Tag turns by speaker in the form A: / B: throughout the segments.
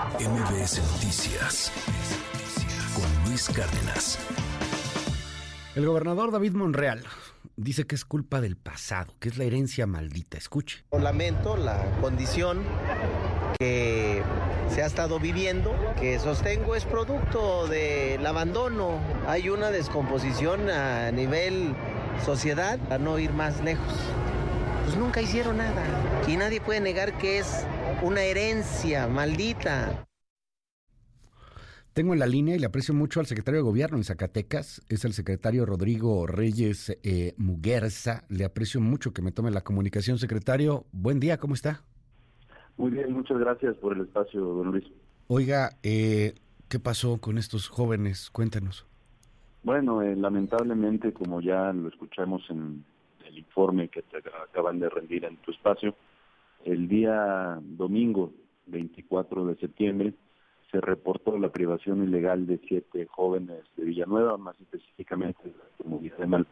A: MBS Noticias con Luis Cárdenas.
B: El gobernador David Monreal dice que es culpa del pasado, que es la herencia maldita. Escuche.
C: Lamento la condición que se ha estado viviendo, que sostengo es producto del abandono. Hay una descomposición a nivel sociedad, a no ir más lejos. Pues nunca hicieron nada. Y nadie puede negar que es una herencia maldita.
B: Tengo en la línea y le aprecio mucho al secretario de Gobierno en Zacatecas, es el secretario Rodrigo Reyes eh, Muguerza. Le aprecio mucho que me tome la comunicación, secretario. Buen día, ¿cómo está?
D: Muy bien, muchas gracias por el espacio, don Luis.
B: Oiga, eh, ¿qué pasó con estos jóvenes? Cuéntanos.
D: Bueno, eh, lamentablemente, como ya lo escuchamos en el informe que te acaban de rendir en tu espacio, el día domingo 24 de septiembre se reportó la privación ilegal de siete jóvenes de Villanueva, más específicamente de la comunidad de Mal.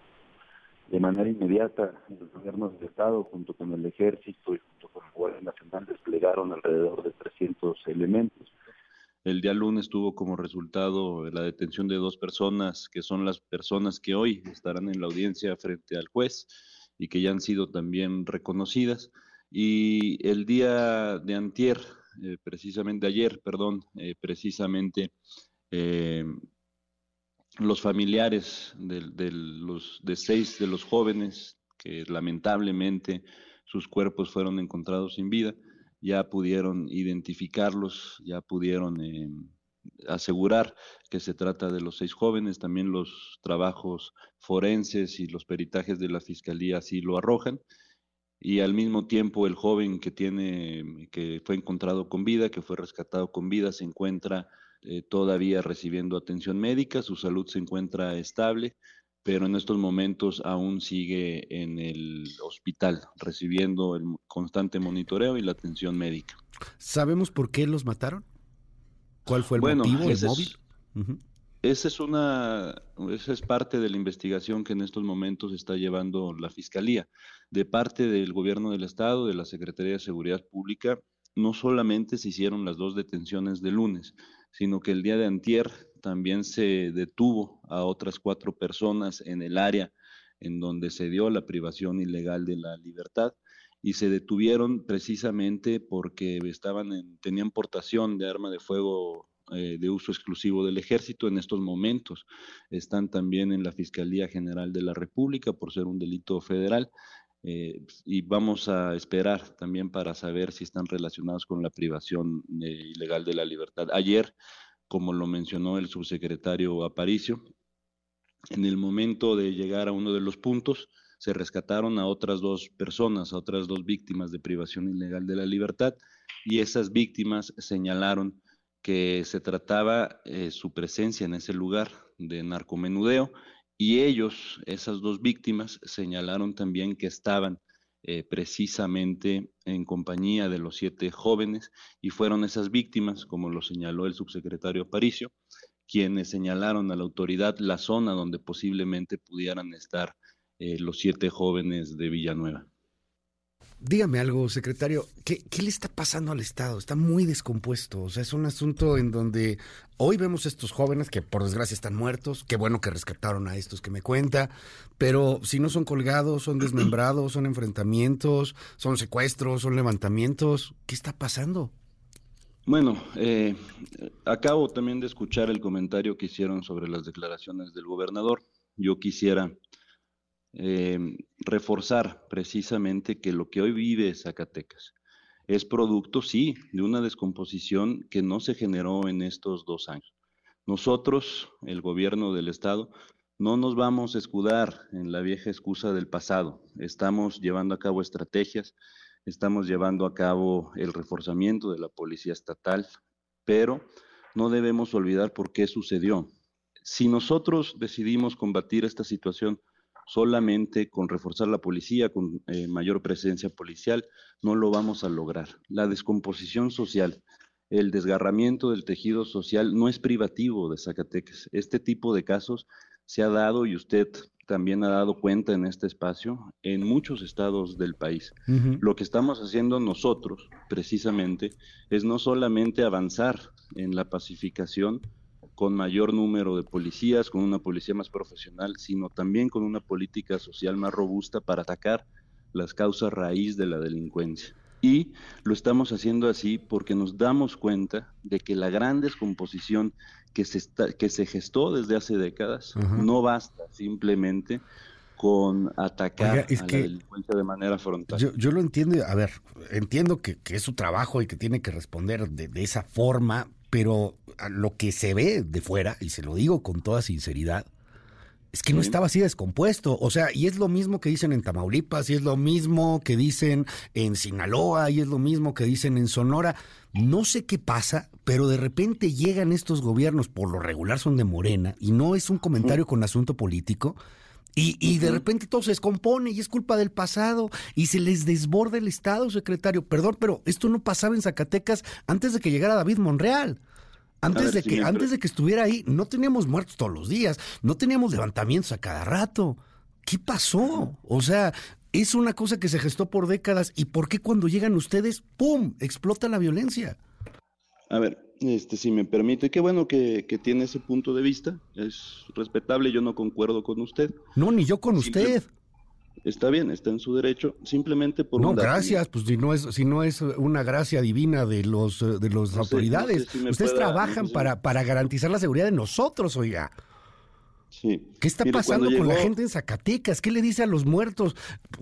D: De manera inmediata, los gobiernos del Estado, junto con el Ejército y junto con la Guardia Nacional, desplegaron alrededor de 300 elementos. El día lunes tuvo como resultado la detención de dos personas, que son las personas que hoy estarán en la audiencia frente al juez y que ya han sido también reconocidas. Y el día de antier, eh, precisamente ayer, perdón, eh, precisamente eh, los familiares de, los, de seis de los jóvenes que lamentablemente sus cuerpos fueron encontrados sin vida, ya pudieron identificarlos, ya pudieron asegurar que se trata de los seis jóvenes, también los trabajos forenses y los peritajes de la fiscalía así lo arrojan y al mismo tiempo el joven que tiene, que fue encontrado con vida, que fue rescatado con vida, se encuentra eh, todavía recibiendo atención médica, su salud se encuentra estable, pero en estos momentos aún sigue en el hospital recibiendo el constante monitoreo y la atención médica.
B: ¿Sabemos por qué los mataron? ¿Cuál fue el motivo, el móvil?
D: Esa es una, esa es parte de la investigación que en estos momentos está llevando la Fiscalía. De parte del Gobierno del Estado, de la Secretaría de Seguridad Pública, no solamente se hicieron las dos detenciones de lunes, sino que el día de antier también se detuvo a otras cuatro personas en el área en donde se dio la privación ilegal de la libertad y se detuvieron precisamente porque estaban en, tenían portación de arma de fuego eh, de uso exclusivo del ejército en estos momentos. Están también en la Fiscalía General de la República por ser un delito federal. Eh, y vamos a esperar también para saber si están relacionados con la privación eh, ilegal de la libertad. Ayer, como lo mencionó el subsecretario Aparicio, en el momento de llegar a uno de los puntos, se rescataron a otras dos personas, a otras dos víctimas de privación ilegal de la libertad, y esas víctimas señalaron que se trataba eh, su presencia en ese lugar de narcomenudeo y ellos, esas dos víctimas, señalaron también que estaban eh, precisamente en compañía de los siete jóvenes y fueron esas víctimas, como lo señaló el subsecretario Aparicio, quienes señalaron a la autoridad la zona donde posiblemente pudieran estar eh, los siete jóvenes de Villanueva.
B: Dígame algo, secretario, ¿qué, le está pasando al Estado? Está muy descompuesto, o sea, es un asunto en donde hoy vemos a estos jóvenes que por desgracia están muertos, qué bueno que rescataron a estos que me cuenta, pero si no son colgados, son desmembrados, son enfrentamientos, son secuestros, son levantamientos, ¿qué está pasando?
D: Bueno, eh, acabo también de escuchar el comentario que hicieron sobre las declaraciones del gobernador. Yo quisiera eh, reforzar precisamente que lo que hoy vive Zacatecas es producto, sí, de una descomposición que no se generó en estos dos años. Nosotros, el gobierno del Estado, no nos vamos a escudar en la vieja excusa del pasado. Estamos llevando a cabo estrategias, estamos llevando a cabo el reforzamiento de la policía estatal, pero no debemos olvidar por qué sucedió. Si nosotros decidimos combatir esta situación solamente con reforzar la policía, con eh, mayor presencia policial, no lo vamos a lograr. La descomposición social, el desgarramiento del tejido social no es privativo de Zacatecas. Este tipo de casos se ha dado y usted también ha dado cuenta en este espacio en muchos estados del país. Lo que estamos haciendo nosotros, precisamente, es no solamente avanzar en la pacificación con mayor número de policías, con una policía más profesional, sino también con una política social más robusta para atacar las causas raíz de la delincuencia. Y lo estamos haciendo así porque nos damos cuenta de que la gran descomposición que se, que se gestó desde hace décadas no basta simplemente con atacar a la delincuencia de manera frontal.
B: Yo, lo entiendo, a ver, entiendo que, es su trabajo y que tiene que responder de, de esa forma, pero lo que se ve de fuera, y se lo digo con toda sinceridad, es que no estaba así descompuesto. O sea, y es lo mismo que dicen en Tamaulipas, y es lo mismo que dicen en Sinaloa, y es lo mismo que dicen en Sonora. No sé qué pasa, pero de repente llegan estos gobiernos, por lo regular son de Morena, y no es un comentario con asunto político. Y, y, de repente todo se descompone y es culpa del pasado y se les desborda el Estado, secretario. Perdón, pero esto no pasaba en Zacatecas antes de que llegara David Monreal. Antes de, que, antes de que estuviera ahí, no teníamos muertos todos los días, no teníamos levantamientos a cada rato. ¿Qué pasó? O sea, es una cosa que se gestó por décadas. ¿Y por qué cuando llegan ustedes, ¡pum!, explota la violencia?
D: A ver, este, si me permite, qué bueno que, tiene ese punto de vista. Es respetable, yo no concuerdo con usted.
B: No, ni yo con usted.
D: Está bien, está en su derecho, simplemente por
B: no, gracias, pues si no es si no es una gracia divina de los de las autoridades, ustedes trabajan para para garantizar la seguridad de nosotros, oiga.
D: Sí.
B: ¿Qué está pasando con la gente en Zacatecas? ¿Qué le dice a los muertos?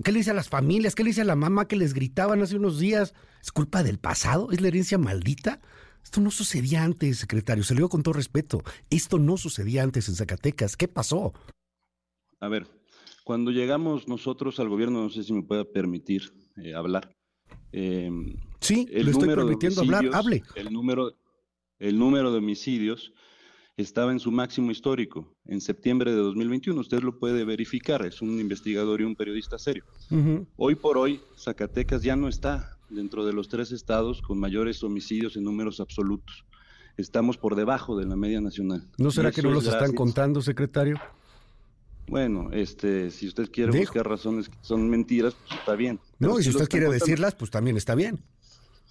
B: ¿Qué le dice a las familias? ¿Qué le dice a la mamá que les gritaban hace unos días? ¿Es culpa del pasado? ¿Es la herencia maldita? Esto no sucedía antes, secretario. Se lo digo con todo respeto. Esto no sucedía antes en Zacatecas. ¿Qué pasó?
D: A ver, cuando llegamos nosotros al gobierno, no sé si me pueda permitir eh, hablar.
B: Eh, sí, le estoy permitiendo hablar, hable.
D: El número, el número de homicidios estaba en su máximo histórico en septiembre de 2021. Usted lo puede verificar, es un investigador y un periodista serio. Hoy por hoy, Zacatecas ya no está dentro de los tres estados con mayores homicidios en números absolutos. Estamos por debajo de la media nacional.
B: ¿No será que no los están contando, secretario?
D: Bueno, este, si usted quiere buscar razones que son mentiras, pues está bien.
B: no, y si usted quiere decirlas, pues también está bien.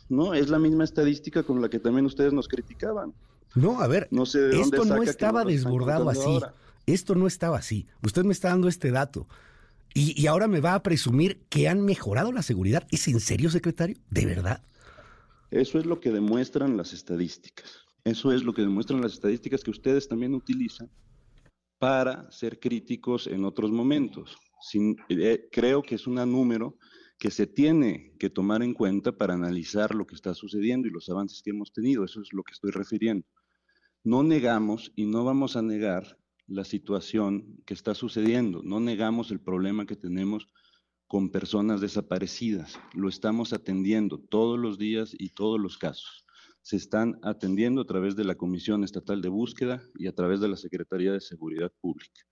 D: No, es la misma estadística con la que también ustedes nos criticaban.
B: No, a ver, no sé esto no estaba desbordado así. Esto no estaba así. Usted me está dando este dato. Y, y, ahora me va a presumir que han mejorado la seguridad. ¿Es en serio, secretario? ¿De verdad?
D: Eso es lo que demuestran las estadísticas. Eso es lo que demuestran las estadísticas que ustedes también utilizan para ser críticos en otros momentos. Eh, creo que es un número que se tiene que tomar en cuenta para analizar lo que está sucediendo y los avances que hemos tenido. Eso es lo que estoy refiriendo. No negamos y no vamos a negar la situación que está sucediendo. No negamos el problema que tenemos con personas desaparecidas. Lo estamos atendiendo todos los días y todos los casos se están atendiendo a través de la Comisión Estatal de Búsqueda y a través de la Secretaría de Seguridad Pública.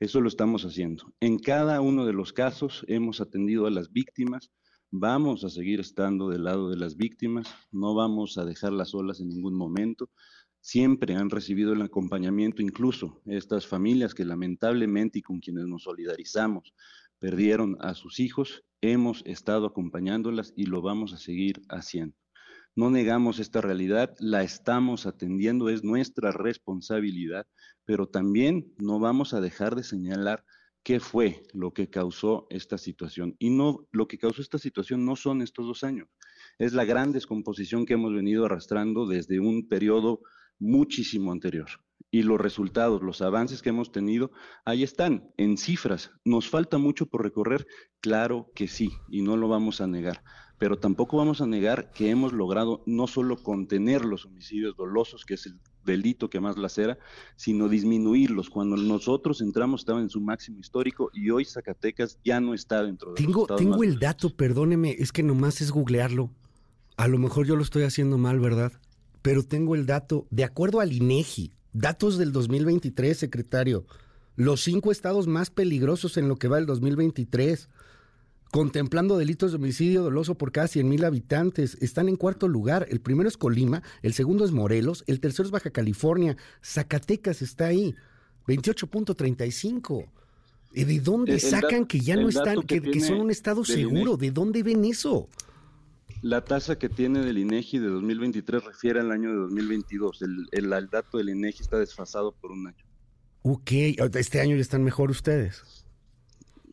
D: Eso lo estamos haciendo. En cada uno de los casos hemos atendido a las víctimas, vamos a seguir estando del lado de las víctimas, no vamos a dejarlas solas en ningún momento. Siempre han recibido el acompañamiento, incluso estas familias que lamentablemente y con quienes nos solidarizamos perdieron a sus hijos, hemos estado acompañándolas y lo vamos a seguir haciendo. No negamos esta realidad, la estamos atendiendo, es nuestra responsabilidad, pero también no vamos a dejar de señalar qué fue lo que causó esta situación. Y no, lo que causó esta situación no son estos dos años, es la gran descomposición que hemos venido arrastrando desde un periodo muchísimo anterior. Y los resultados, los avances que hemos tenido, ahí están, en cifras. ¿Nos falta mucho por recorrer? Claro que sí, y no lo vamos a negar pero tampoco vamos a negar que hemos logrado no solo contener los homicidios dolosos, que es el delito que más lacera, sino disminuirlos. Cuando nosotros entramos estaba en su máximo histórico y hoy Zacatecas ya no está dentro de
B: Tengo, tengo el dato, perdóneme, es que nomás es googlearlo. A lo mejor yo lo estoy haciendo mal, ¿verdad? Pero tengo el dato, de acuerdo al INEGI, datos del 2023, secretario, los cinco estados más peligrosos en lo que va el 2023 contemplando delitos de homicidio doloso por cada 100 mil habitantes. Están en cuarto lugar. El primero es Colima, el segundo es Morelos, el tercero es Baja California, Zacatecas está ahí, 28.35. ¿Y de dónde sacan que ya no están, que, son un estado seguro? ¿De dónde ven eso?
D: La tasa que tiene del INEGI de 2023 refiere al año de 2022. El, el, dato del INEGI está desfasado por un año.
B: Ok, este año ya están mejor ustedes.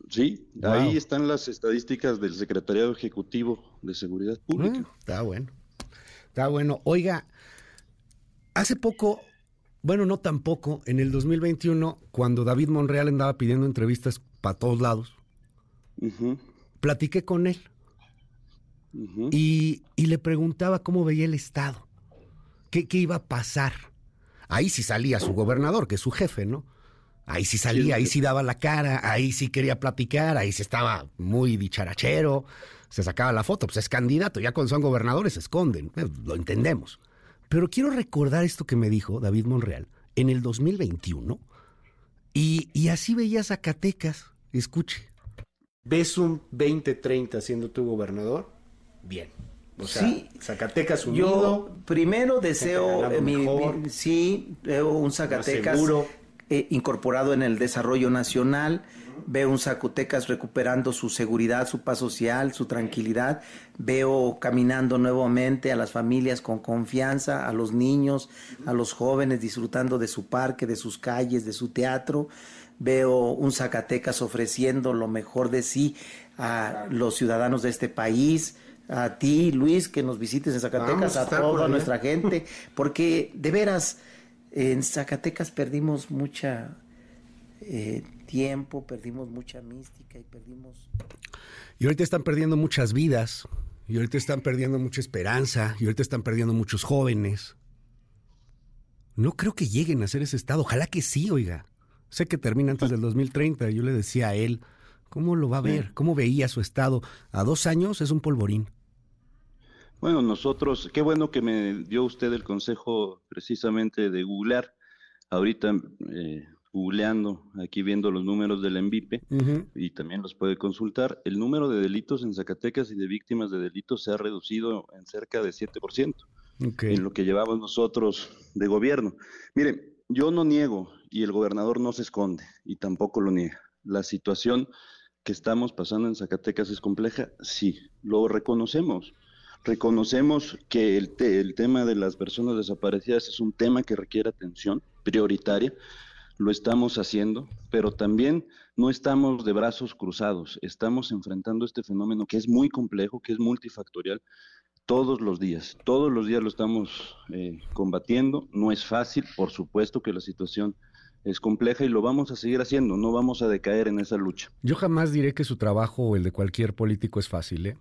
D: Sí, ahí están las estadísticas del Secretariado Ejecutivo de Seguridad Pública.
B: Ah, está bueno. Está bueno. Oiga, hace poco, bueno, no tampoco, en el 2021, cuando David Monreal andaba pidiendo entrevistas para todos lados, platiqué con él y, le preguntaba cómo veía el Estado, qué, qué iba a pasar. Ahí sí salía su gobernador, que es su jefe, ¿no? Ahí sí salía, ahí sí daba la cara, ahí sí quería platicar, ahí sí estaba muy dicharachero, se sacaba la foto, pues es candidato, ya cuando son gobernadores se esconden, eh, lo entendemos. Pero quiero recordar esto que me dijo David Monreal en el 2021, y, y así veía Zacatecas, escuche. ¿Ves un 2030 siendo tu gobernador? Bien. O sea, sí, Zacatecas unido.
C: Yo primero deseo, mi, sí, veo un Zacatecas eh, incorporado en el desarrollo nacional. Veo un Zacatecas recuperando su seguridad, su paz social, su tranquilidad. Veo caminando nuevamente a las familias con confianza, a los niños, a los jóvenes disfrutando de su parque, de sus calles, de su teatro. Veo un Zacatecas ofreciendo lo mejor de sí a los ciudadanos de este país a ti, Luis, que nos visites en Zacatecas, a, toda nuestra gente, porque de veras, en Zacatecas perdimos mucha eh, tiempo, perdimos mucha mística y perdimos...
B: Y ahorita están perdiendo muchas vidas, y ahorita están perdiendo mucha esperanza, y ahorita están perdiendo muchos jóvenes. No creo que lleguen a ser ese estado, ojalá que sí, oiga. Sé que termina antes del 2030, yo le decía a él, ¿Cómo lo va a ver? ¿Cómo veía su estado? A dos años es un polvorín.
D: Bueno, nosotros, qué bueno que me dio usted el consejo precisamente de googlear. Ahorita eh, googleando, aquí viendo los números del ENVIPE, y también los puede consultar, el número de delitos en Zacatecas y de víctimas de delitos se ha reducido en cerca de 7% en lo que llevamos nosotros de gobierno. Mire, yo no niego y el gobernador no se esconde y tampoco lo niega. La situación que estamos pasando en Zacatecas es compleja, sí, lo reconocemos. Reconocemos que el, el tema de las personas desaparecidas es un tema que requiere atención prioritaria, lo estamos haciendo, pero también no estamos de brazos cruzados, estamos enfrentando este fenómeno que es muy complejo, que es multifactorial, todos los días, todos los días lo estamos eh, combatiendo, no es fácil, por supuesto que la situación es compleja y lo vamos a seguir haciendo, no vamos a decaer en esa lucha.
B: Yo jamás diré que su trabajo o el de cualquier político es fácil, ¿eh?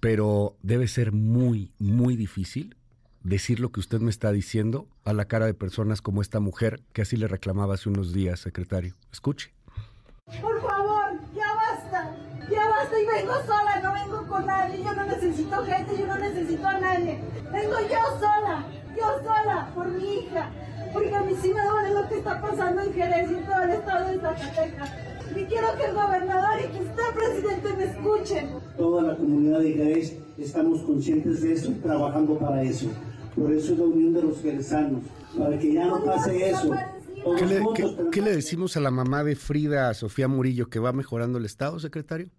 B: Pero debe ser muy, muy difícil decir lo que usted me está diciendo a la cara de personas como esta mujer que así le reclamaba hace unos días, secretario. Escuche.
E: Por favor, ya basta, ya basta y vengo sola, no vengo con nadie, yo no necesito gente, yo no necesito a nadie, vengo yo sola, yo sola, por mi hija, porque a mí sí me duele lo que está pasando en Jerez y todo el estado de Zacatecas. Y quiero que el gobernador y que usted, presidente, me escuchen.
F: Toda la comunidad de Jerez estamos conscientes de eso, trabajando para eso. Por eso es la unión de los jerezanos, para que ya no pase eso.
B: ¿Qué le, ¿qué le, decimos a la mamá de Frida, Sofía Murillo, que va mejorando el Estado, secretario?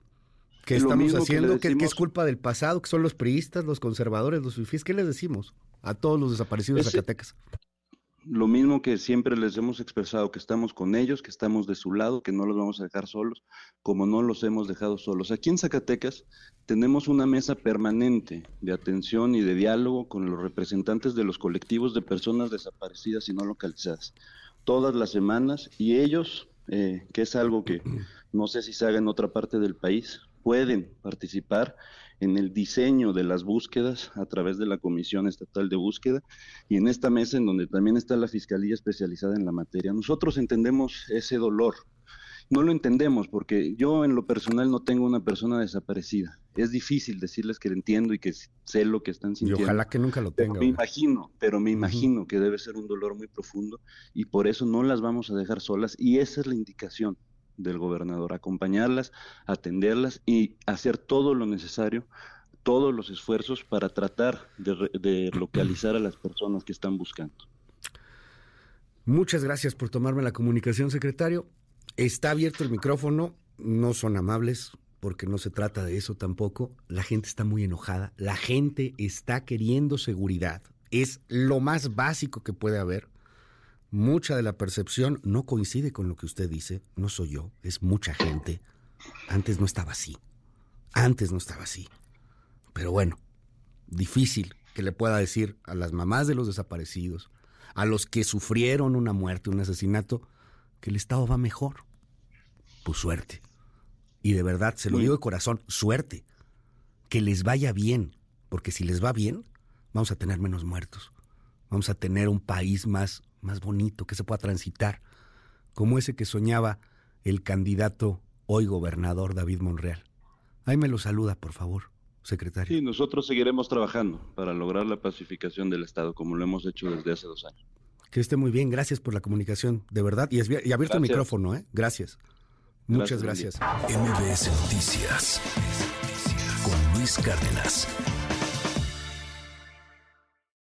B: ¿Qué estamos haciendo? Que, es culpa del pasado? ¿Que son los priistas, los conservadores, los fifís? ¿Qué les decimos a todos los desaparecidos de Zacatecas?
D: Lo mismo que siempre les hemos expresado, que estamos con ellos, que estamos de su lado, que no los vamos a dejar solos, como no los hemos dejado solos. Aquí en Zacatecas tenemos una mesa permanente de atención y de diálogo con los representantes de los colectivos de personas desaparecidas y no localizadas, todas las semanas, y ellos, eh, que es algo que no sé si se haga en otra parte del país, pueden participar en el diseño de las búsquedas a través de la Comisión Estatal de Búsqueda y en esta mesa en donde también está la Fiscalía especializada en la materia. Nosotros entendemos ese dolor. No lo entendemos porque yo en lo personal no tengo una persona desaparecida. Es difícil decirles que entiendo y que sé lo que están sintiendo.
B: Y ojalá que nunca lo tenga.
D: me imagino, pero me imagino que debe ser un dolor muy profundo y por eso no las vamos a dejar solas y esa es la indicación del gobernador, acompañarlas, atenderlas y hacer todo lo necesario, todos los esfuerzos para tratar de, localizar a las personas que están buscando.
B: Muchas gracias por tomarme la comunicación, secretario. Está abierto el micrófono, no son amables, porque no se trata de eso tampoco. La gente está muy enojada, la gente está queriendo seguridad. Es lo más básico que puede haber. Mucha de la percepción no coincide con lo que usted dice, no soy yo, es mucha gente. Antes no estaba así, antes no estaba así. Pero bueno, difícil que le pueda decir a las mamás de los desaparecidos, a los que sufrieron una muerte, un asesinato, que el Estado va mejor. Pues suerte. Y de verdad, se lo digo de corazón, suerte. Que les vaya bien, porque si les va bien, vamos a tener menos muertos. Vamos a tener un país más, más bonito, que se pueda transitar, como ese que soñaba el candidato hoy gobernador David Monreal. Ahí me lo saluda, por favor, secretario.
D: Sí, nosotros seguiremos trabajando para lograr la pacificación del Estado, como lo hemos hecho desde hace dos años.
B: Que esté muy bien, gracias por la comunicación, de verdad. Y, y abierto el micrófono, ¿eh? Gracias. Muchas gracias.
A: MBS Noticias con Luis Cárdenas.